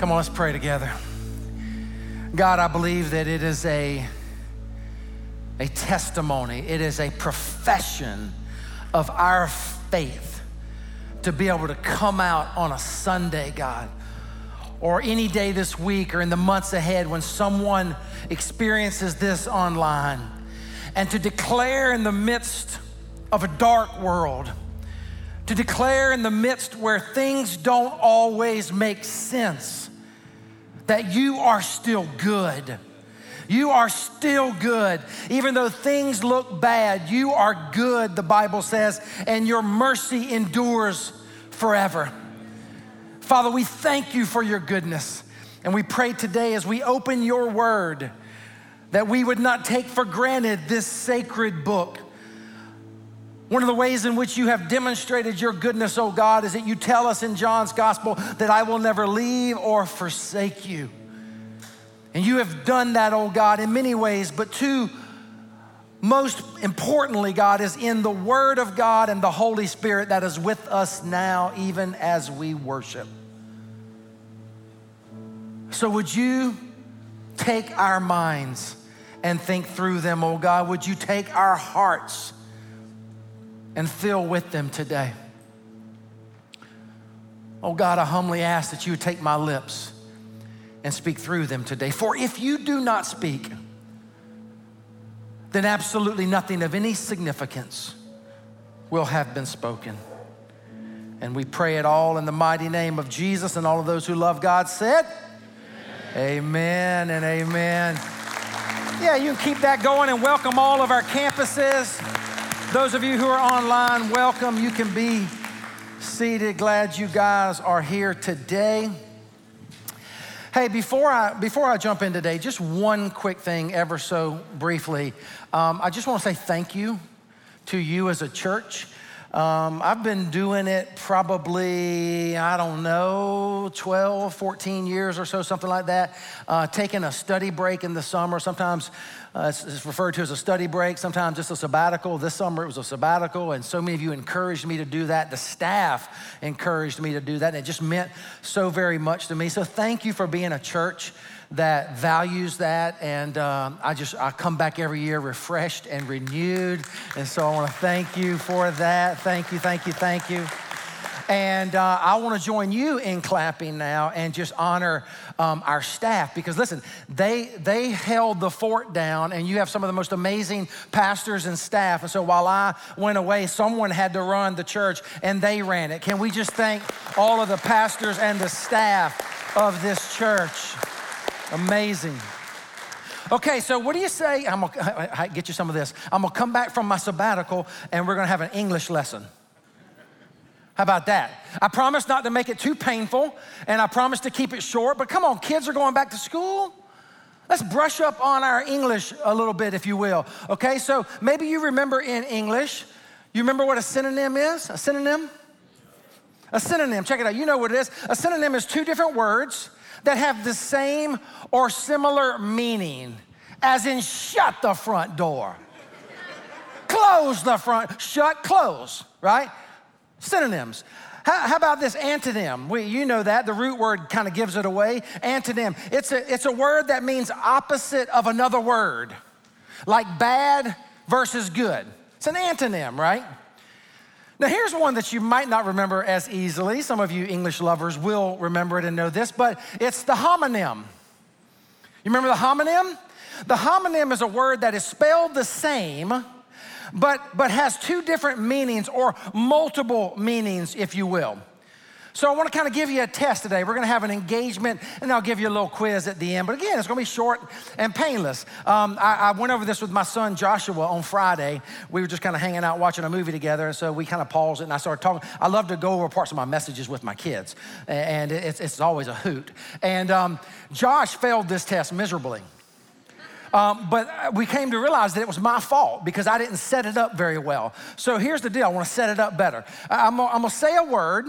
Come on, let's pray together. God, I believe that it is a, a testimony, it is a profession of our faith to be able to come out on a Sunday, God, or any day this week or in the months ahead when someone experiences this online, and to declare in the midst of a dark world, to declare in the midst where things don't always make sense that you are still good. You are still good. Even though things look bad, you are good, the Bible says, and your mercy endures forever. Father, we thank you for your goodness. And we pray today as we open your word that we would not take for granted this sacred book. One of the ways in which you have demonstrated your goodness, oh God, is that you tell us in John's gospel that I will never leave or forsake you. And you have done that, oh God, in many ways, but two, most importantly, God, is in the Word of God and the Holy Spirit that is with us now, even as we worship. So, would you take our minds and think through them, oh God? Would you take our hearts? And fill with them today. Oh God, I humbly ask that you would take my lips and speak through them today. For if you do not speak, then absolutely nothing of any significance will have been spoken. And we pray it all in the mighty name of Jesus, and all of those who love God said, Amen, amen and amen. Yeah, you can keep that going and welcome all of our campuses. Those of you who are online, welcome. You can be seated. Glad you guys are here today. Hey, before I, before I jump in today, just one quick thing, ever so briefly. Um, I just want to say thank you to you as a church. Um, I've been doing it probably, I don't know, 12, 14 years or so, something like that. Uh, taking a study break in the summer. Sometimes uh, it's, referred to as a study break, sometimes just a sabbatical. This summer it was a sabbatical, and so many of you encouraged me to do that. The staff encouraged me to do that, and it just meant so very much to me. So thank you for being a church that values that. And um, I just, I come back every year refreshed and renewed. And so I want to thank you for that. Thank you, thank you, thank you. And uh, I want to join you in clapping now and just honor um, our staff because listen, they they held the fort down, and you have some of the most amazing pastors and staff. And so while I went away, someone had to run the church, and they ran it. Can we just thank all of the pastors and the staff of this church? Amazing. Okay, so what do you say? I'm gonna get you some of this. I'm gonna come back from my sabbatical and we're gonna have an English lesson. How about that? I promise not to make it too painful and I promise to keep it short, but come on, kids are going back to school. Let's brush up on our English a little bit, if you will. Okay, so maybe you remember in English, you remember what a synonym is? A synonym? A synonym, check it out. You know what it is. A synonym is two different words that have the same or similar meaning, as in shut the front door, close the front, shut, close, right? Synonyms. How, how, about this antonym? We, you know that, the root word kind of gives it away. Antonym. It's a, it's a word that means opposite of another word, like bad versus good. It's an antonym, right? Now, here's one that you might not remember as easily. Some of you English lovers will remember it and know this, but it's the homonym. You remember the homonym? The homonym is a word that is spelled the same, but, but has two different meanings or multiple meanings, if you will. So I want to kind of give you a test today. We're going to have an engagement, and I'll give you a little quiz at the end. But again, it's going to be short and painless. Um, I, I, went over this with my son Joshua on Friday. We were just kind of hanging out watching a movie together, and so we kind of paused it, and I started talking. I love to go over parts of my messages with my kids, and it's, it's always a hoot. And um, Josh failed this test miserably. Um, but we came to realize that it was my fault because I didn't set it up very well. So here's the deal I want to set it up better. I'm going to say a word,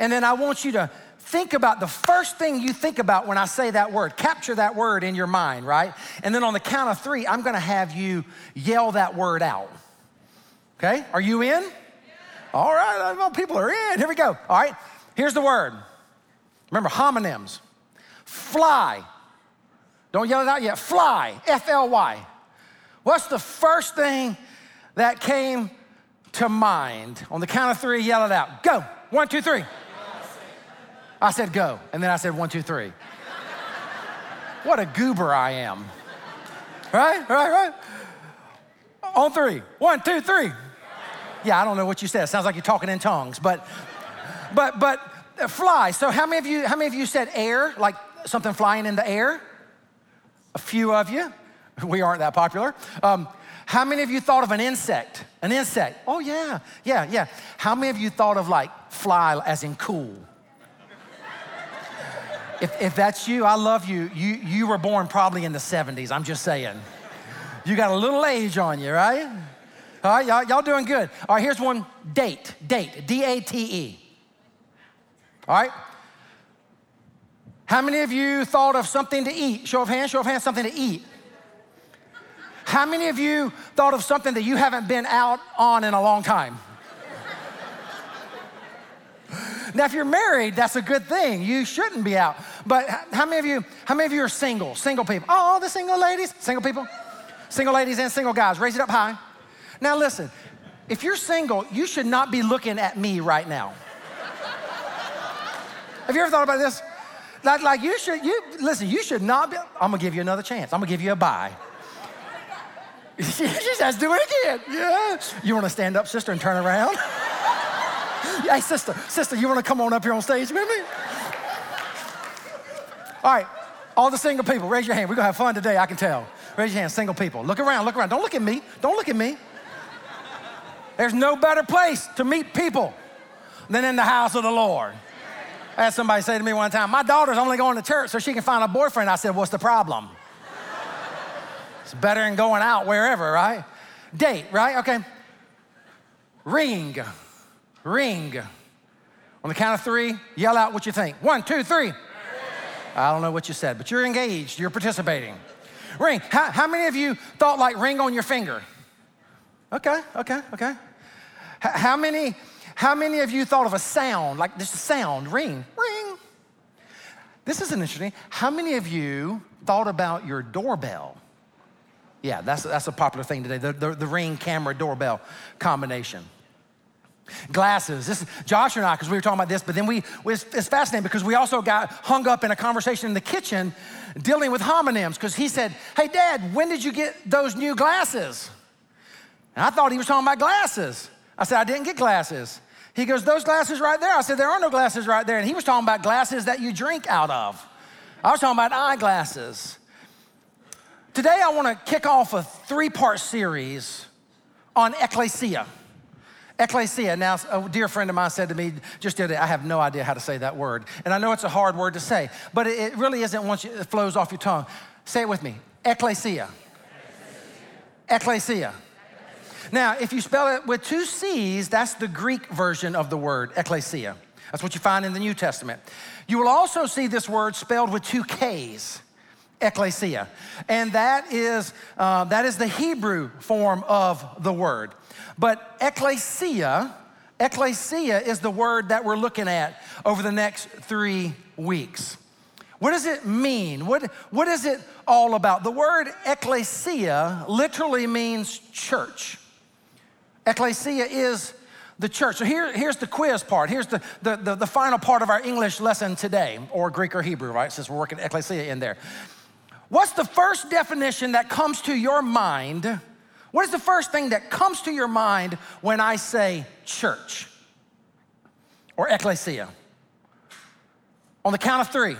and then I want you to think about the first thing you think about when I say that word. Capture that word in your mind, right? And then on the count of three, I'm gonna have you yell that word out. Okay? Are you in? Yeah. All right, well, people are in. Here we go. All right, here's the word Remember, homonyms. Fly. Don't yell it out yet. Fly. F L Y. What's the first thing that came to mind? On the count of three, yell it out. Go. One, two, three. I said go, and then I said one, two, three. what a goober I am. Right, right, right. On three. One, two, three. Yeah, I don't know what you said. It sounds like you're talking in tongues, but, but, but uh, fly. So how many of you, how many of you said air, like something flying in the air? A few of you. We aren't that popular. Um, how many of you thought of an insect? An insect. Oh yeah, yeah, yeah. How many of you thought of like fly as in cool? if, if that's you, I love you. You you were born probably in the 70s. I'm just saying. You got a little age on you, right? All right, y'all, y'all doing good. All right, here's one date. Date. D A T E. All right? How many of you thought of something to eat? Show of hands, show of hands, something to eat. How many of you thought of something that you haven't been out on in a long time? now, if you're married, that's a good thing. You shouldn't be out. But how many of you, how many of you are single? Single people. Oh, all the single ladies? Single people? Single ladies and single guys. Raise it up high. Now listen, if you're single, you should not be looking at me right now. Have you ever thought about this? Like, like you should, you listen, you should not be, I'm gonna give you another chance. I'm gonna give you a bye. she says, do it again. Yeah. You wanna stand up, sister, and turn around? hey, sister, sister, you wanna come on up here on stage with me? All right, all the single people, raise your hand. We're gonna have fun today, I can tell. Raise your hand, single people. Look around, look around. Don't look at me. Don't look at me. There's no better place to meet people than in the house of the Lord. I had somebody say to me one time, My daughter's only going to church so she can find a boyfriend. I said, What's the problem? it's better than going out wherever, right? Date, right? Okay. Ring. Ring. On the count of three, yell out what you think. One, two, three. I don't know what you said, but you're engaged, you're participating. Ring. How, how many of you thought like ring on your finger? Okay, okay, okay. H- how many how many of you thought of a sound, like this sound, ring, ring? This is interesting. How many of you thought about your doorbell? Yeah, that's, that's a popular thing today, the, the, the ring camera doorbell combination. Glasses. This is Josh and I, because we were talking about this, but then we, it's, it's fascinating because we also got hung up in a conversation in the kitchen dealing with homonyms because he said, Hey, Dad, when did you get those new glasses? And I thought he was talking about glasses. I said, I didn't get glasses. He goes, Those glasses right there? I said, There are no glasses right there. And he was talking about glasses that you drink out of. I was talking about eyeglasses. Today, I want to kick off a three part series on ecclesia. Ecclesia. Now, a dear friend of mine said to me just the other day, I have no idea how to say that word. And I know it's a hard word to say, but it really isn't once it flows off your tongue. Say it with me Ecclesia. Ecclesia. Ecclesia. Now, if you spell it with two C's, that's the Greek version of the word ecclesia. That's what you find in the New Testament. You will also see this word spelled with two K's, ecclesia, and that is uh, that is the Hebrew form of the word. But ecclesia, ecclesia is the word that we're looking at over the next three weeks. What does it mean? What, what is it all about? The word ecclesia literally means church. Ecclesia is the church. So here, here's the quiz part. Here's the, the, the, the, final part of our English lesson today, or Greek or Hebrew, right? Since we're working ecclesia in there. What's the first definition that comes to your mind? What is the first thing that comes to your mind when I say church or ecclesia? On the count of three.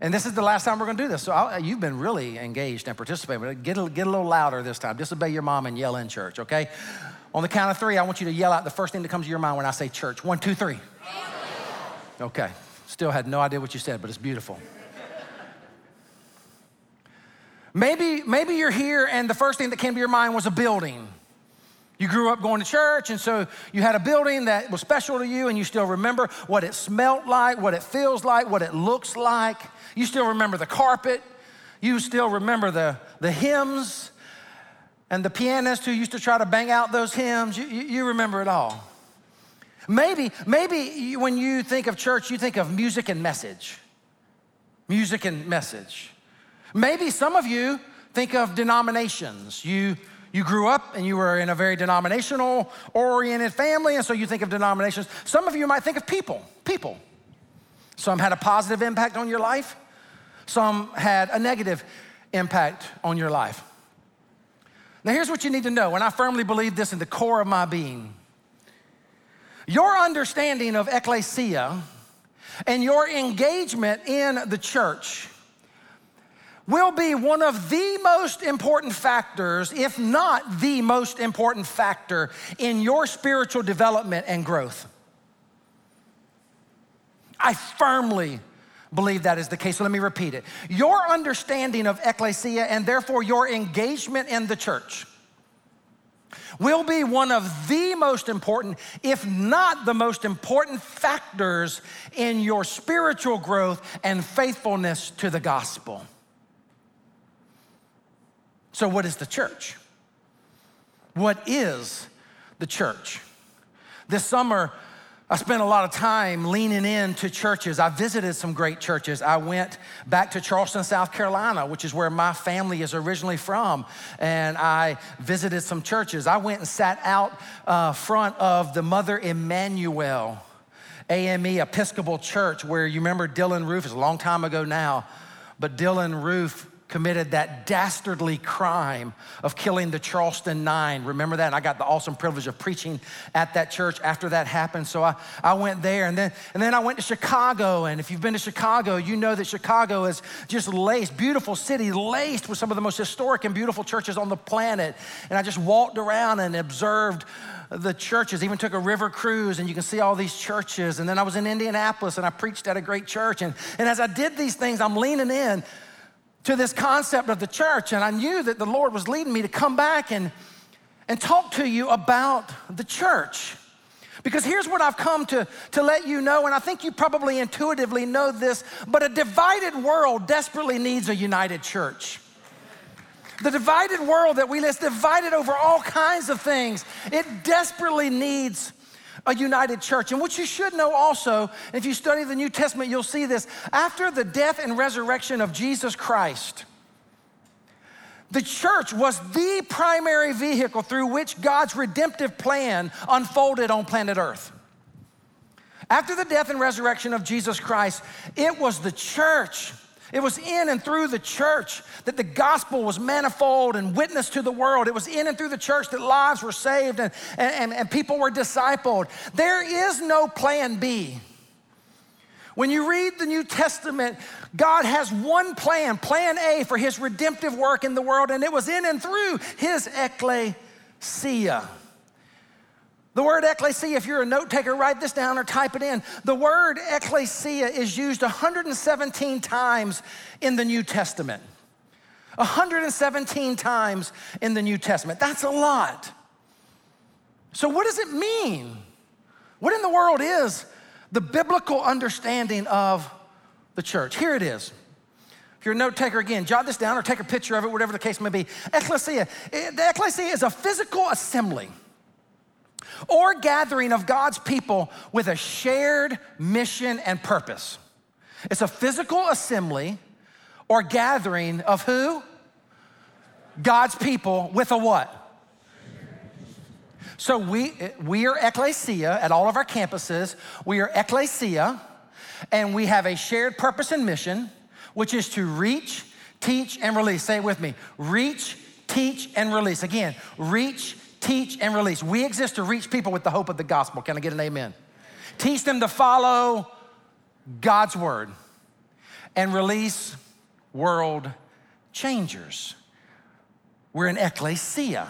And this is the last time we're going to do this. So I'll, uh, you've been really engaged and participating. Get a, get a little louder this time. Disobey your mom and yell in church, okay? On the count of three, I want you to yell out the first thing that comes to your mind when I say church. One, two, three. Okay. Still had no idea what you said, but it's beautiful. Maybe, maybe you're here and the first thing that came to your mind was a building. You grew up going to church, and so you had a building that was special to you, and you still remember what it smelt like, what it feels like, what it looks like. You still remember the carpet. You still remember the, the hymns and the pianist who used to try to bang out those hymns, you, you, you remember it all. Maybe, maybe when you think of church, you think of music and message. Music and message. Maybe some of you think of denominations. You, you grew up and you were in a very denominational oriented family, and so you think of denominations. Some of you might think of people, people. Some had a positive impact on your life, some had a negative impact on your life. Now, here's what you need to know, and I firmly believe this in the core of my being. Your understanding of ecclesia and your engagement in the church will be one of the most important factors, if not the most important factor, in your spiritual development and growth. I firmly believe that is the case. So let me repeat it. Your understanding of ecclesia and therefore your engagement in the church will be one of the most important, if not the most important factors in your spiritual growth and faithfulness to the gospel. So, what is the church? What is the church? This summer, I spent a lot of time leaning in to churches. I visited some great churches. I went back to Charleston, South Carolina, which is where my family is originally from, and I visited some churches. I went and sat out uh, front of the Mother Emanuel AME Episcopal Church, where you remember Dylann Roof, it's a long time ago now, but Dylann Roof committed that dastardly crime of killing the Charleston Nine. Remember that? And I got the awesome privilege of preaching at that church after that happened. So I, I went there and then, and then I went to Chicago. And if you've been to Chicago, you know that Chicago is just laced, beautiful city, laced with some of the most historic and beautiful churches on the planet. And I just walked around and observed the churches, even took a river cruise, and you can see all these churches. And then I was in Indianapolis and I preached at a great church. And, and as I did these things, I'm leaning in to this concept of the church, and I knew that the Lord was leading me to come back and, and talk to you about the church. Because here's what I've come to, to let you know, and I think you probably intuitively know this, but a divided world desperately needs a united church. The divided world that we live is divided over all kinds of things. It desperately needs a united church. And what you should know also, if you study the New Testament, you'll see this. After the death and resurrection of Jesus Christ, the church was the primary vehicle through which God's redemptive plan unfolded on planet Earth. After the death and resurrection of Jesus Christ, it was the church it was in and through the church that the gospel was manifold and witnessed to the world. It was in and through the church that lives were saved and, and, and people were discipled. There is no plan B. When you read the New Testament, God has one plan, plan A, for his redemptive work in the world, and it was in and through his ecclesia. The word ecclesia, if you're a note taker, write this down or type it in. The word ecclesia is used 117 times in the New Testament. 117 times in the New Testament. That's a lot. So, what does it mean? What in the world is the biblical understanding of the church? Here it is. If you're a note taker again, jot this down or take a picture of it, whatever the case may be. Ecclesia. Eh, the ecclesia is a physical assembly or gathering of God's people with a shared mission and purpose. It's a physical assembly or gathering of who? God's people with a what? So we, we are ecclesia at all of our campuses. We are ecclesia, and we have a shared purpose and mission, which is to reach, teach, and release. Say it with me reach, teach, and release. Again, reach, teach, and release. We exist to reach people with the hope of the gospel. Can I get an amen? Teach them to follow God's word and release world changers. We're an ecclesia,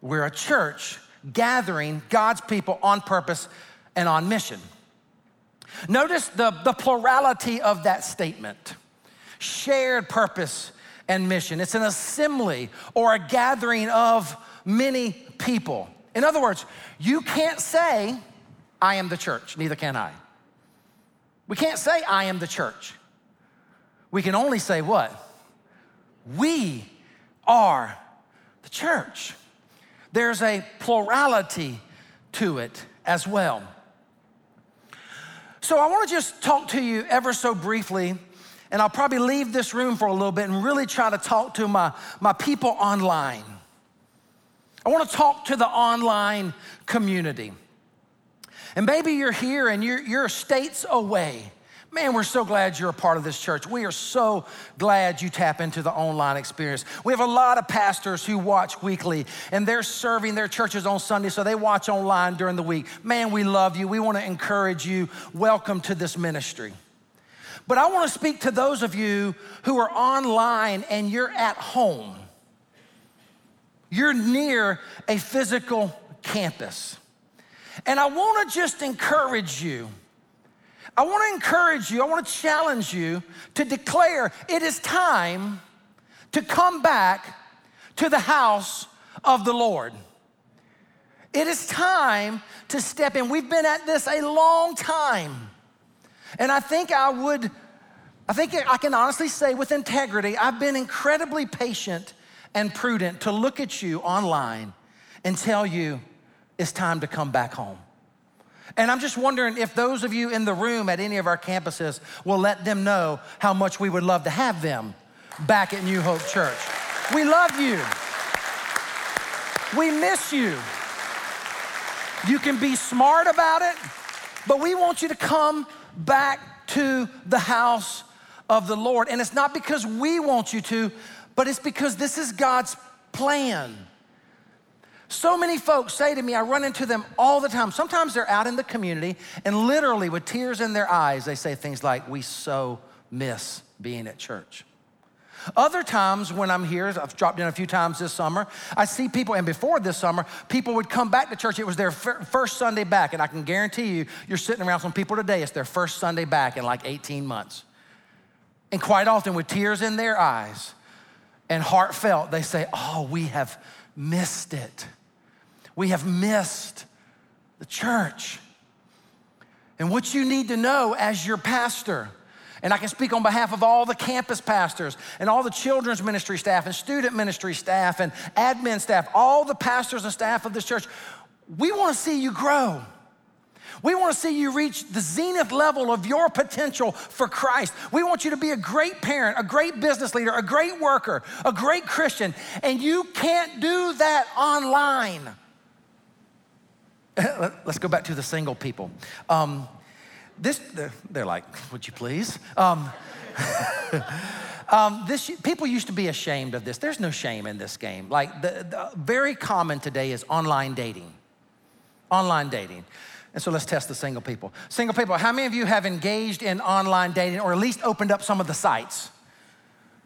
we're a church gathering God's people on purpose and on mission. Notice the, the plurality of that statement shared purpose and mission. It's an assembly or a gathering of many people. In other words, you can't say, I am the church, neither can I. We can't say, I am the church. We can only say what? We are the church. There's a plurality to it as well. So I want to just talk to you ever so briefly, and I'll probably leave this room for a little bit and really try to talk to my, my people online. I want to talk to the online community. And maybe you're here and you're, you're states away. Man, we're so glad you're a part of this church. We are so glad you tap into the online experience. We have a lot of pastors who watch weekly and they're serving their churches on Sunday, so they watch online during the week. Man, we love you. We want to encourage you. Welcome to this ministry. But I want to speak to those of you who are online and you're at home. You're near a physical campus. And I want to just encourage you I want to encourage you, I want to challenge you to declare it is time to come back to the house of the Lord. It is time to step in. We've been at this a long time. And I think I would, I think I can honestly say with integrity, I've been incredibly patient and prudent to look at you online and tell you it's time to come back home. And I'm just wondering if those of you in the room at any of our campuses will let them know how much we would love to have them back at New Hope Church. We love you. We miss you. You can be smart about it, but we want you to come back to the house of the Lord. And it's not because we want you to, but it's because this is God's plan. So many folks say to me, I run into them all the time. Sometimes they're out in the community and literally with tears in their eyes, they say things like, We so miss being at church. Other times when I'm here, I've dropped in a few times this summer, I see people, and before this summer, people would come back to church. It was their first Sunday back, and I can guarantee you, you're sitting around some people today, it's their first Sunday back in like 18 months. And quite often, with tears in their eyes and heartfelt, they say, Oh, we have missed it we have missed the church. And what you need to know as your pastor, and I can speak on behalf of all the campus pastors and all the children's ministry staff and student ministry staff and admin staff, all the pastors and staff of this church, we want to see you grow. We want to see you reach the zenith level of your potential for Christ. We want you to be a great parent, a great business leader, a great worker, a great Christian, and you can't do that online. Let's go back to the single people. Um, this, they're, like, would you please? Um, um, this, people used to be ashamed of this. There's no shame in this game. Like, the, the, very common today is online dating. Online dating. And so let's test the single people. Single people, how many of you have engaged in online dating or at least opened up some of the sites?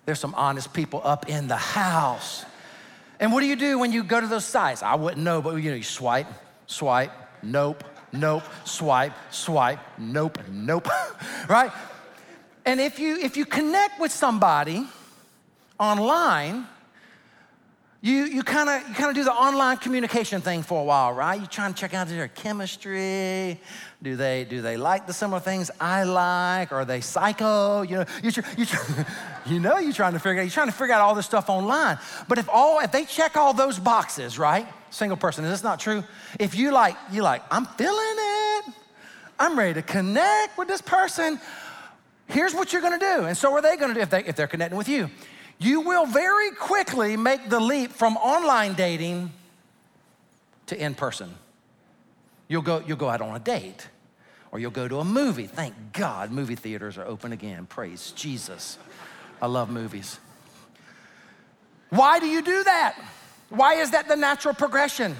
There's some honest people up in the house. And what do you do when you go to those sites? I wouldn't know, but you know, you swipe, swipe, nope, nope, swipe, swipe, nope, nope, right? And if you if you connect with somebody online, you you kind of you kind of do the online communication thing for a while, right? You trying to check out their chemistry. Do they do they like the similar things I like? Are they psycho? You know, you you you know you're trying to figure out you're trying to figure out all this stuff online. But if all if they check all those boxes, right? Single person, is this not true? If you like you like I'm feeling it. I'm ready to connect with this person. Here's what you're going to do, and so are they going to do if they if they're connecting with you you will very quickly make the leap from online dating to in person. You'll go, you'll go out on a date or you'll go to a movie. Thank God movie theaters are open again. Praise Jesus. I love movies. Why do you do that? Why is that the natural progression?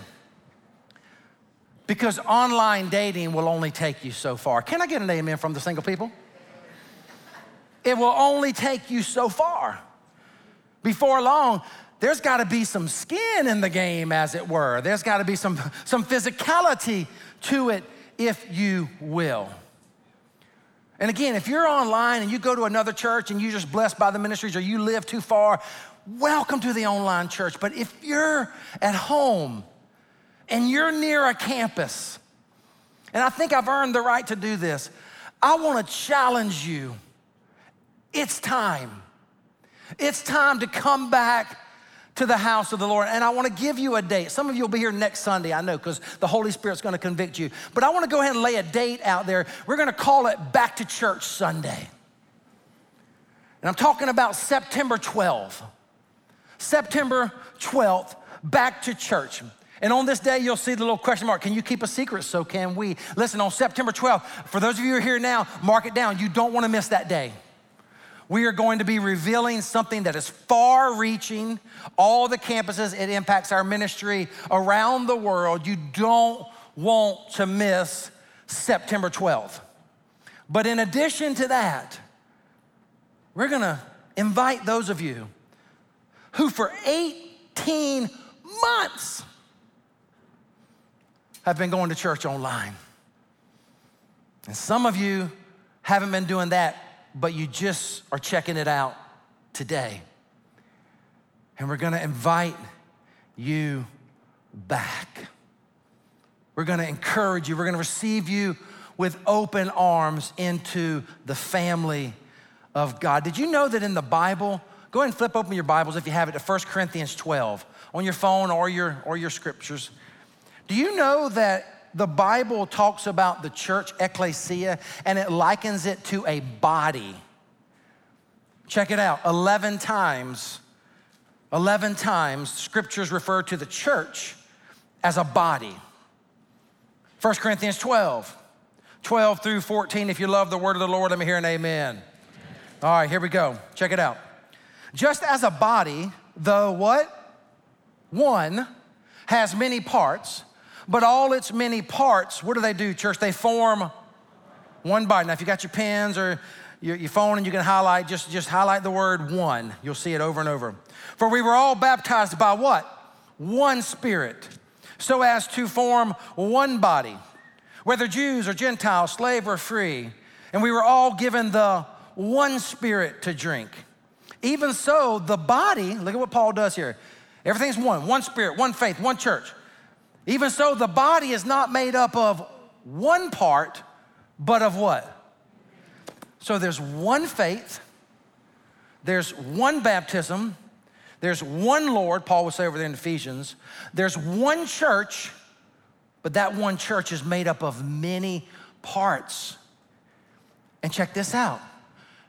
Because online dating will only take you so far. Can I get an amen from the single people? It will only take you so far. Before long, there's got to be some skin in the game, as it were. There's got to be some, some physicality to it, if you will. And again, if you're online and you go to another church and you're just blessed by the ministries or you live too far, welcome to the online church. But if you're at home and you're near a campus, and I think I've earned the right to do this, I want to challenge you. It's time it's time to come back to the house of the Lord. And I want to give you a date. Some of you will be here next Sunday, I know, because the Holy Spirit's going to convict you. But I want to go ahead and lay a date out there. We're going to call it Back to Church Sunday. And I'm talking about September 12th. September 12th, back to church. And on this day, you'll see the little question mark. Can you keep a secret? So can we. Listen, on September 12th, for those of you who are here now, mark it down. You don't want to miss that day. We are going to be revealing something that is far reaching, all the campuses, it impacts our ministry around the world. You don't want to miss September 12th. But in addition to that, we're gonna invite those of you who for 18 months have been going to church online. And some of you haven't been doing that, but you just are checking it out today. And we're gonna invite you back. We're gonna encourage you, we're gonna receive you with open arms into the family of God. Did you know that in the Bible, go ahead and flip open your Bibles if you have it to 1 Corinthians 12 on your phone or your, or your scriptures. Do you know that the Bible talks about the church, ecclesia, and it likens it to a body? Check it out 11 times, 11 times, scriptures refer to the church as a body. 1 Corinthians 12, 12 through 14. If you love the word of the Lord, let me hear an amen. All right, here we go. Check it out. Just as a body, though what? One has many parts, but all its many parts, what do they do, church? They form one body. Now, if you got your pens or your, your phone and you can highlight, just, just highlight the word one. You'll see it over and over. For we were all baptized by what? One spirit, so as to form one body, whether Jews or Gentiles, slave or free. And we were all given the one spirit to drink. Even so, the body, look at what Paul does here. Everything's one, one spirit, one faith, one church. Even so, the body is not made up of one part, but of what? So there's one faith, there's one baptism, there's one Lord, Paul would say over there in Ephesians, there's one church, but that one church is made up of many parts. And check this out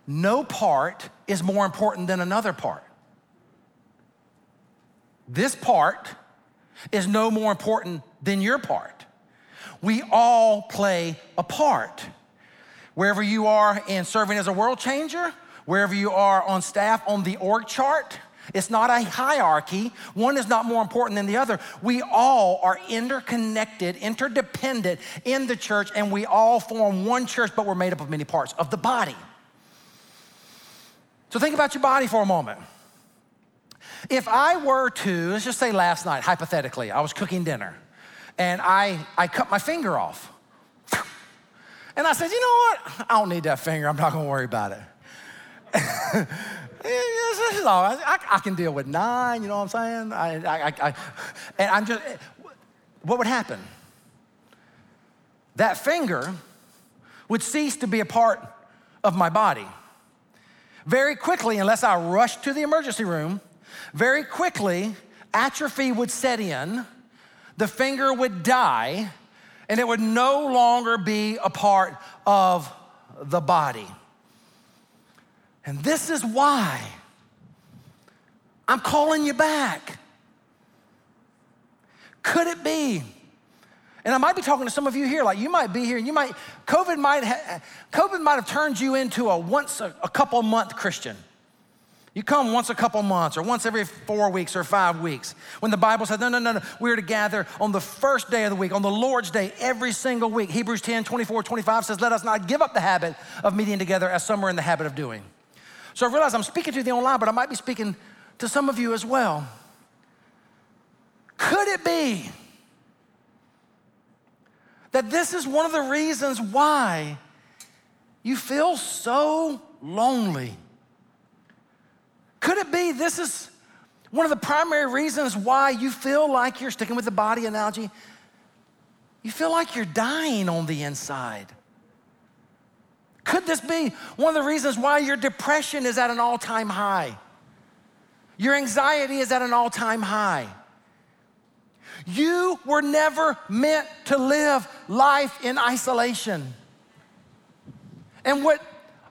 no part is more important than another part. This part is no more important than your part. We all play a part. Wherever you are in serving as a world changer, wherever you are on staff on the org chart, it's not a hierarchy. One is not more important than the other. We all are interconnected, interdependent in the church, and we all form one church, but we're made up of many parts of the body. So think about your body for a moment. If I were to, let's just say last night, hypothetically, I was cooking dinner and I, I cut my finger off. And I said, you know what? I don't need that finger. I'm not going to worry about it. I, I, can deal with nine, you know what I'm saying? I, I, I, and I'm just, what would happen? That finger would cease to be a part of my body. Very quickly, unless I rushed to the emergency room, very quickly, atrophy would set in, the finger would die, and it would no longer be a part of the body. And this is why I'm calling you back. Could it be and I might be talking to some of you here, like you might be here, and you might, COVID might, ha, COVID might have turned you into a once a, a couple month Christian. You come once a couple months or once every four weeks or five weeks. When the Bible says, no, no, no, no, we're to gather on the first day of the week, on the Lord's day, every single week. Hebrews 10, 24, 25 says, let us not give up the habit of meeting together as some are in the habit of doing. So I realize I'm speaking to the online, but I might be speaking to some of you as well. Could it be that this is one of the reasons why you feel so lonely. Could it be this is one of the primary reasons why you feel like you're sticking with the body analogy? You feel like you're dying on the inside. Could this be one of the reasons why your depression is at an all time high? Your anxiety is at an all time high. You were never meant to live life in isolation. And what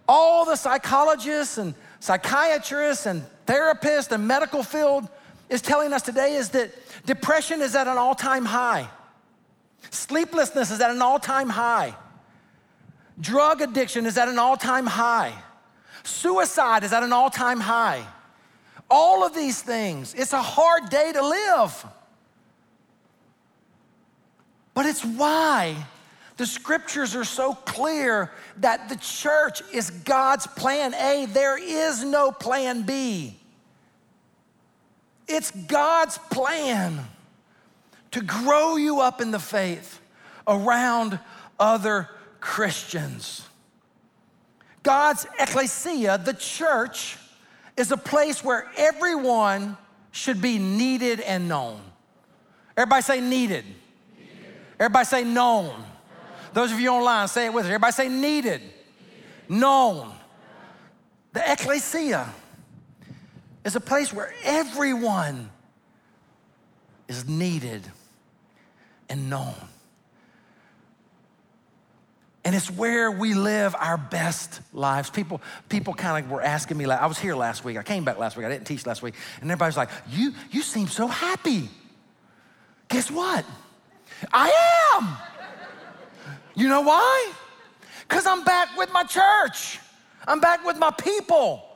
all the psychologists and psychiatrists and therapists and medical field is telling us today is that depression is at an all time high, sleeplessness is at an all time high, drug addiction is at an all time high, suicide is at an all time high. All of these things, it's a hard day to live. But it's why the scriptures are so clear that the church is God's plan A. There is no plan B. It's God's plan to grow you up in the faith around other Christians. God's ecclesia, the church, is a place where everyone should be needed and known. Everybody say needed. Everybody say known. Those of you online, say it with us. Everybody say needed, known. The ecclesia is a place where everyone is needed and known. And it's where we live our best lives. People, people kind of were asking me, like, I was here last week. I came back last week. I didn't teach last week. And everybody's like, you, you seem so happy. Guess what? I am. You know why? Because I'm back with my church, I'm back with my people.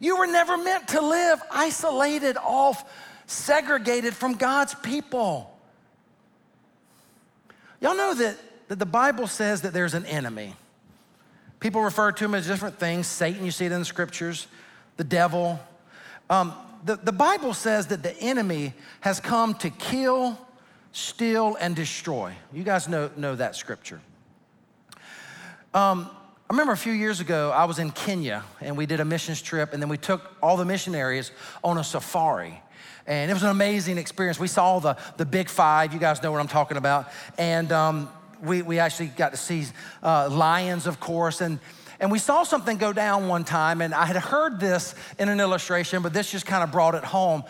You were never meant to live isolated, off, segregated from God's people. Y'all know that, that the Bible says that there's an enemy. People refer to him as different things Satan, you see it in the scriptures, the devil. Um, the, the Bible says that the enemy has come to kill, steal, and destroy. You guys know, know that scripture. Um, I remember a few years ago, I was in Kenya and we did a missions trip, and then we took all the missionaries on a safari. And it was an amazing experience. We saw the, the big five, you guys know what I'm talking about. And um, we, we actually got to see uh, lions, of course. And, and we saw something go down one time, and I had heard this in an illustration, but this just kind of brought it home.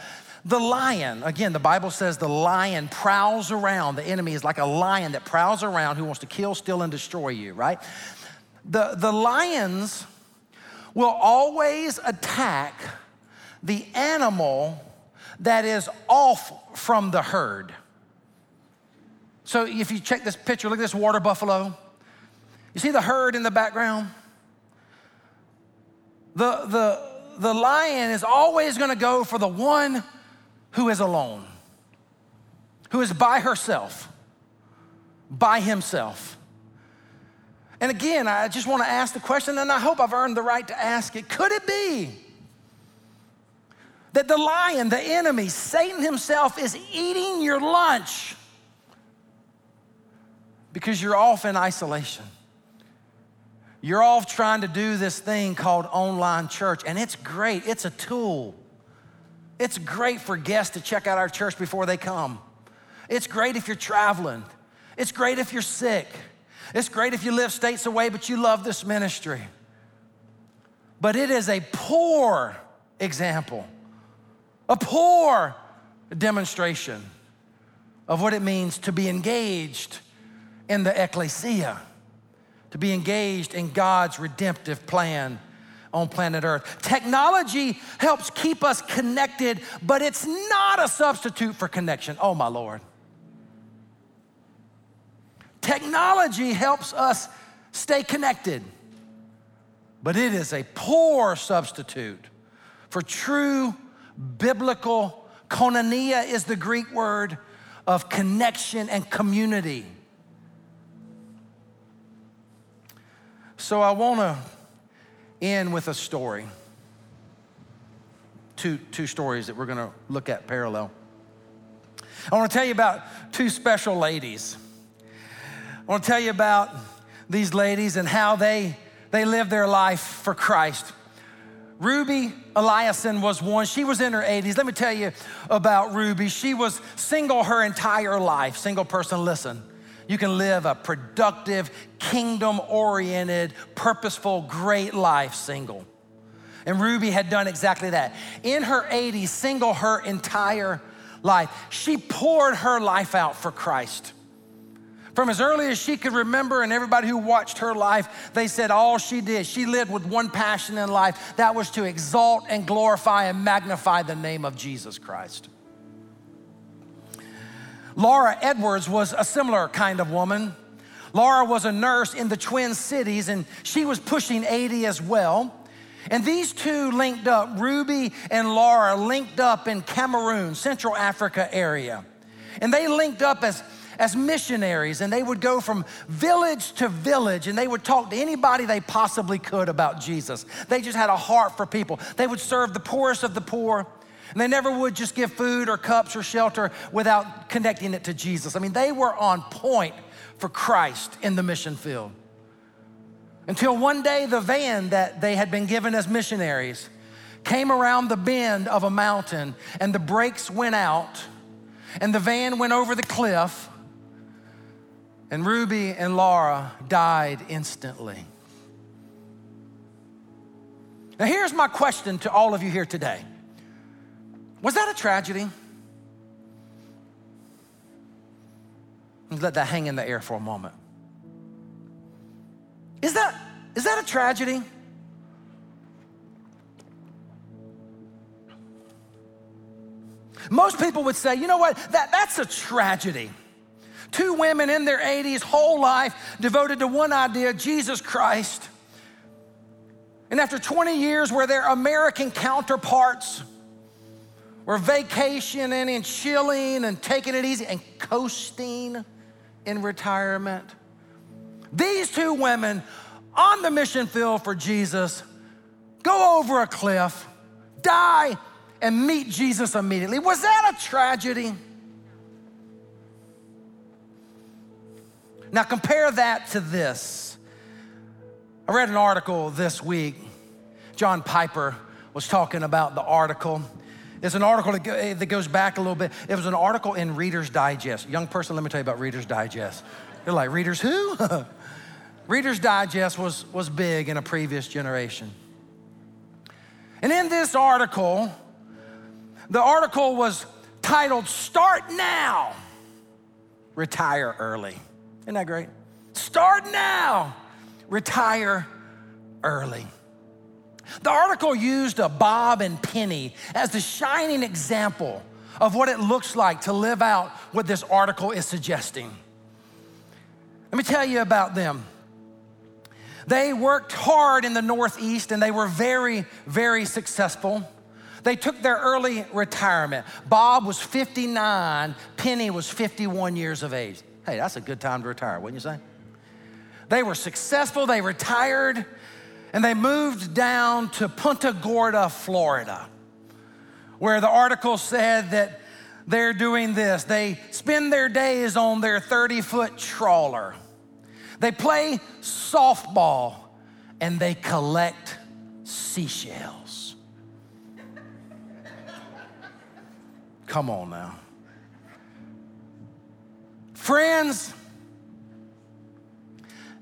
The lion, again, the Bible says the lion prowls around. The enemy is like a lion that prowls around who wants to kill, steal, and destroy you, right? The, the lions will always attack the animal that is off from the herd. So if you check this picture, look at this water buffalo. You see the herd in the background? The, the, the lion is always gonna go for the one who is alone, who is by herself, by himself. And again, I just want to ask the question, and I hope I've earned the right to ask it. Could it be that the lion, the enemy, Satan himself, is eating your lunch because you're off in isolation? You're off trying to do this thing called online church, and it's great, it's a tool. It's great for guests to check out our church before they come. It's great if you're traveling. It's great if you're sick. It's great if you live states away, but you love this ministry. But it is a poor example, a poor demonstration of what it means to be engaged in the ecclesia, to be engaged in God's redemptive plan on planet Earth. Technology helps keep us connected, but it's not a substitute for connection. Oh, my Lord. Technology helps us stay connected, but it is a poor substitute for true biblical koinonia is the Greek word of connection and community. So I want to end with a story. Two, two stories that we're going to look at parallel. I want to tell you about two special ladies. I want to tell you about these ladies and how they, they live their life for Christ. Ruby Eliason was one. She was in her 80s. Let me tell you about Ruby. She was single her entire life. Single person, listen. You can live a productive, kingdom oriented, purposeful, great life single. And Ruby had done exactly that. In her 80s, single her entire life, she poured her life out for Christ. From as early as she could remember, and everybody who watched her life, they said all she did, she lived with one passion in life that was to exalt and glorify and magnify the name of Jesus Christ. Laura Edwards was a similar kind of woman. Laura was a nurse in the Twin Cities, and she was pushing 80 as well. And these two linked up, Ruby and Laura linked up in Cameroon, Central Africa area. And they linked up as, as missionaries, and they would go from village to village, and they would talk to anybody they possibly could about Jesus. They just had a heart for people. They would serve the poorest of the poor. And they never would just give food or cups or shelter without connecting it to Jesus. I mean, they were on point for Christ in the mission field. Until one day, the van that they had been given as missionaries came around the bend of a mountain, and the brakes went out, and the van went over the cliff, and Ruby and Laura died instantly. Now, here's my question to all of you here today Was that a tragedy? Let that hang in the air for a moment. Is that, is that a tragedy? Most people would say, you know what, that, that's a tragedy. Two women in their 80s, whole life devoted to one idea Jesus Christ. And after 20 years, where their American counterparts were vacationing and chilling and taking it easy and coasting in retirement, these two women on the mission field for Jesus go over a cliff, die, and meet Jesus immediately. Was that a tragedy? Now, compare that to this. I read an article this week. John Piper was talking about the article. It's an article eh, that goes back a little bit. It was an article in Reader's Digest. Young person, let me tell you about Reader's Digest. You're like, Reader's who? Reader's Digest was, was big in a previous generation. And in this article, the article was titled Start Now, Retire Early. Isn't that great? Start now, retire early. The article used a Bob and Penny as the shining example of what it looks like to live out what this article is suggesting. Let me tell you about them. They worked hard in the Northeast and they were very, very successful. They took their early retirement. Bob was 59, Penny was 51 years of age. Hey, that's a good time to retire, wouldn't you say? They were successful, they retired, and they moved down to Punta Gorda, Florida, where the article said that they're doing this. They spend their days on their 30 foot trawler they play softball and they collect seashells. Come on now. Friends,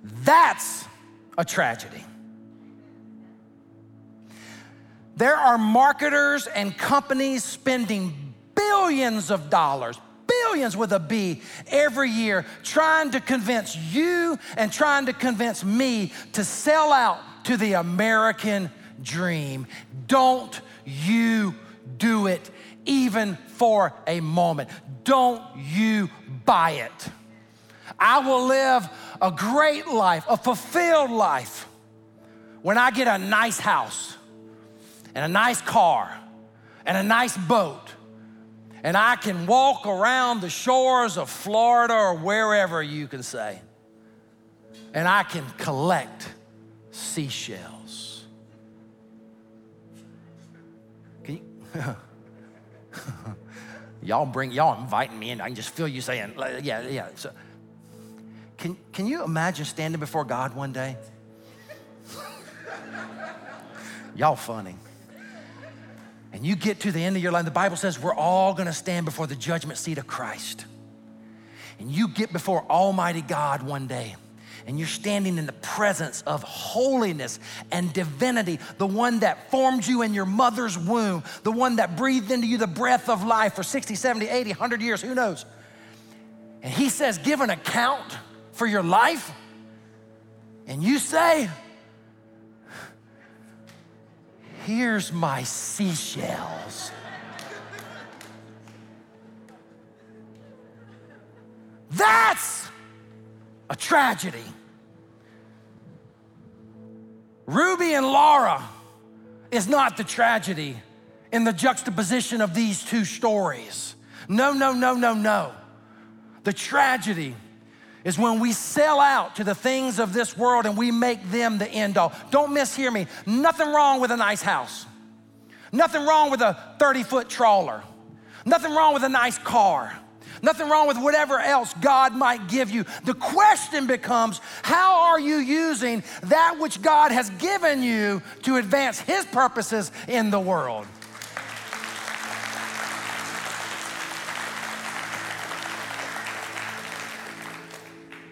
that's a tragedy. There are marketers and companies spending billions of dollars, billions with a B every year trying to convince you and trying to convince me to sell out to the American dream. Don't you do it even for a moment. Don't you buy it. I will live a great life, a fulfilled life, when I get a nice house and a nice car and a nice boat and I can walk around the shores of Florida or wherever you can say, and I can collect seashells. Can you? y'all bring y'all inviting me in. I can just feel you saying, yeah, yeah. So, can can you imagine standing before God one day? y'all funny and you get to the end of your life, the Bible says we're all gonna stand before the judgment seat of Christ. And you get before Almighty God one day, and you're standing in the presence of holiness and divinity, the one that formed you in your mother's womb, the one that breathed into you the breath of life for 60, 70, 80, 100 years, who knows? And he says, Give an account for your life. And you say, Here's my seashells. That's a tragedy. Ruby and Laura is not the tragedy in the juxtaposition of these two stories. No, no, no, no, no. The tragedy is when we sell out to the things of this world and we make them the end all. Don't mishear me. Nothing wrong with a nice house. Nothing wrong with a 30 foot trawler. Nothing wrong with a nice car. Nothing wrong with whatever else God might give you. The question becomes how are you using that which God has given you to advance His purposes in the world?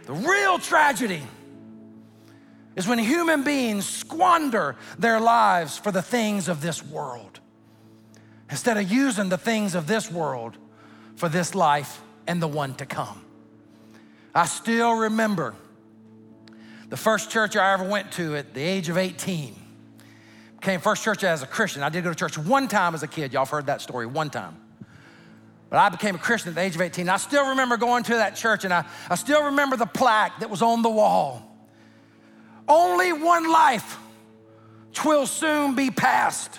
The real tragedy is when human beings squander their lives for the things of this world instead of using the things of this world for this life and the one to come. I still remember the first church I ever went to at the age of 18. Came first church as a Christian. I did go to church one time as a kid. Y'all have heard that story one time. But I became a Christian at the age of 18. I still remember going to that church and I, I still remember the plaque that was on the wall. Only one life twill soon be past.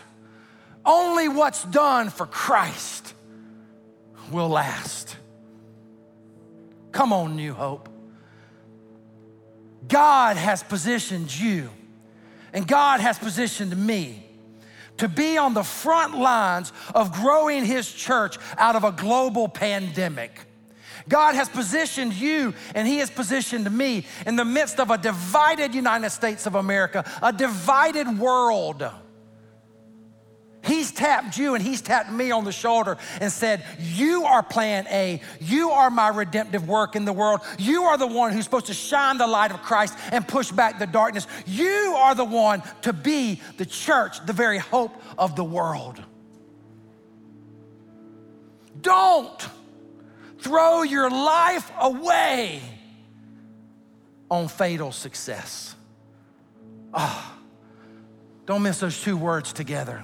Only what's done for Christ will last. Come on, New Hope. God has positioned you, and God has positioned me to be on the front lines of growing His church out of a global pandemic. God has positioned you and He has positioned me in the midst of a divided United States of America, a divided world. He's tapped you and he's tapped me on the shoulder and said, You are plan A. You are my redemptive work in the world. You are the one who's supposed to shine the light of Christ and push back the darkness. You are the one to be the church, the very hope of the world. Don't throw your life away on fatal success. Oh, don't miss those two words together.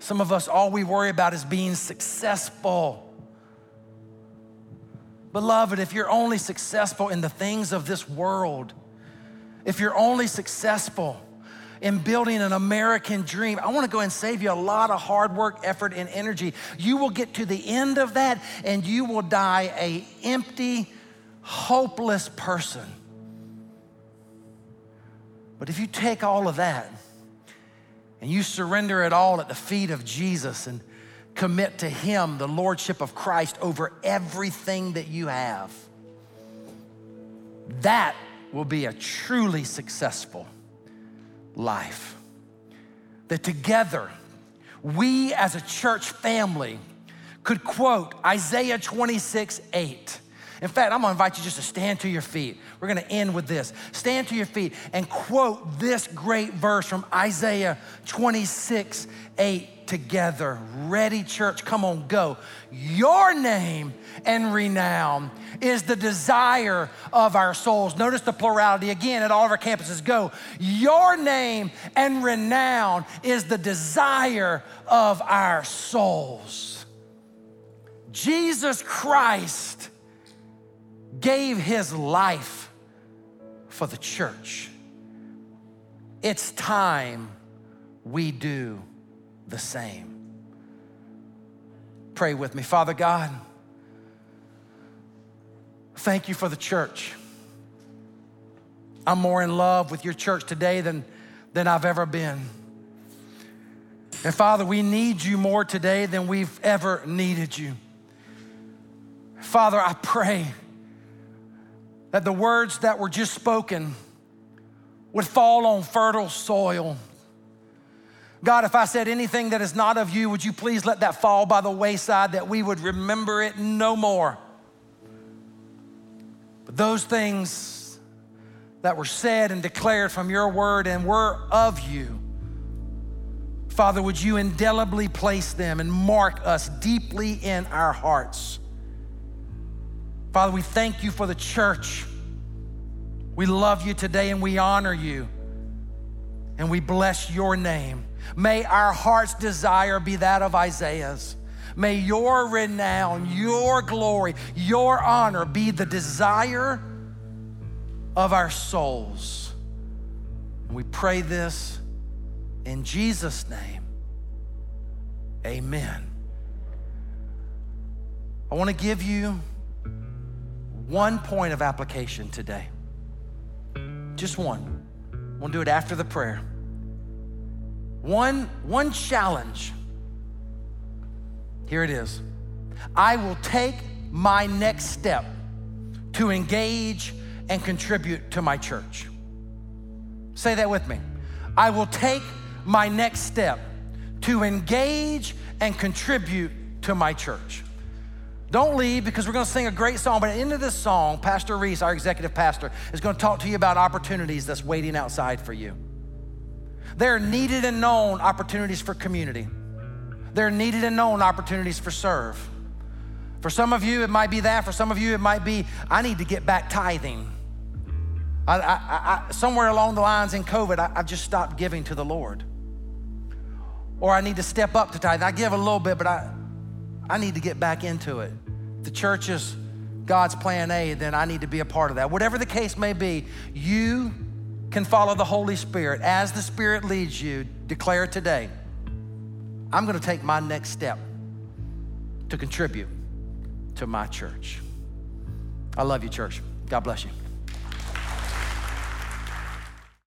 Some of us, all we worry about is being successful. Beloved, if you're only successful in the things of this world, if you're only successful in building an American dream, I want to go and save you a lot of hard work, effort, and energy. You will get to the end of that and you will die a empty, hopeless person. But if you take all of that and you surrender it all at the feet of Jesus and commit to Him the Lordship of Christ over everything that you have, that will be a truly successful life. That together, we as a church family could quote Isaiah 26 8 in fact, I'm gonna invite you just to stand to your feet. We're gonna end with this. Stand to your feet and quote this great verse from Isaiah 26 8 together. Ready, church? Come on, go. Your name and renown is the desire of our souls. Notice the plurality again at all of our campuses. Go. Your name and renown is the desire of our souls. Jesus Christ gave his life for the church. It's time we do the same. Pray with me. Father God, thank you for the church. I'm more in love with your church today than, than I've ever been. And Father, we need you more today than we've ever needed you. Father, I pray that the words that were just spoken would fall on fertile soil. God, if I said anything that is not of you, would you please let that fall by the wayside that we would remember it no more? But those things that were said and declared from your word and were of you. Father, would you indelibly place them and mark us deeply in our hearts? Father, we thank you for the church. We love you today and we honor you and we bless your name. May our heart's desire be that of Isaiah's. May your renown, your glory, your honor be the desire of our souls. And we pray this in Jesus' name. Amen. I want to give you one point of application today. Just one. We'll do it after the prayer. One, one challenge. Here it is. I will take my next step to engage and contribute to my church. Say that with me. I will take my next step to engage and contribute to my church. Don't leave because we're going to sing a great song. But at the end of this song, Pastor Reese, our executive pastor, is going to talk to you about opportunities that's waiting outside for you. There are needed and known opportunities for community. There are needed and known opportunities for serve. For some of you, it might be that. For some of you, it might be, I need to get back tithing. I, I, I, somewhere along the lines in COVID, I, have just stopped giving to the Lord. Or I need to step up to tithe. I give a little bit, but I, I need to get back into it. The church is God's plan A, then I need to be a part of that. Whatever the case may be, you can follow the Holy Spirit. As the Spirit leads you, declare today, I'm gonna take my next step to contribute to my church. I love you, church. God bless you.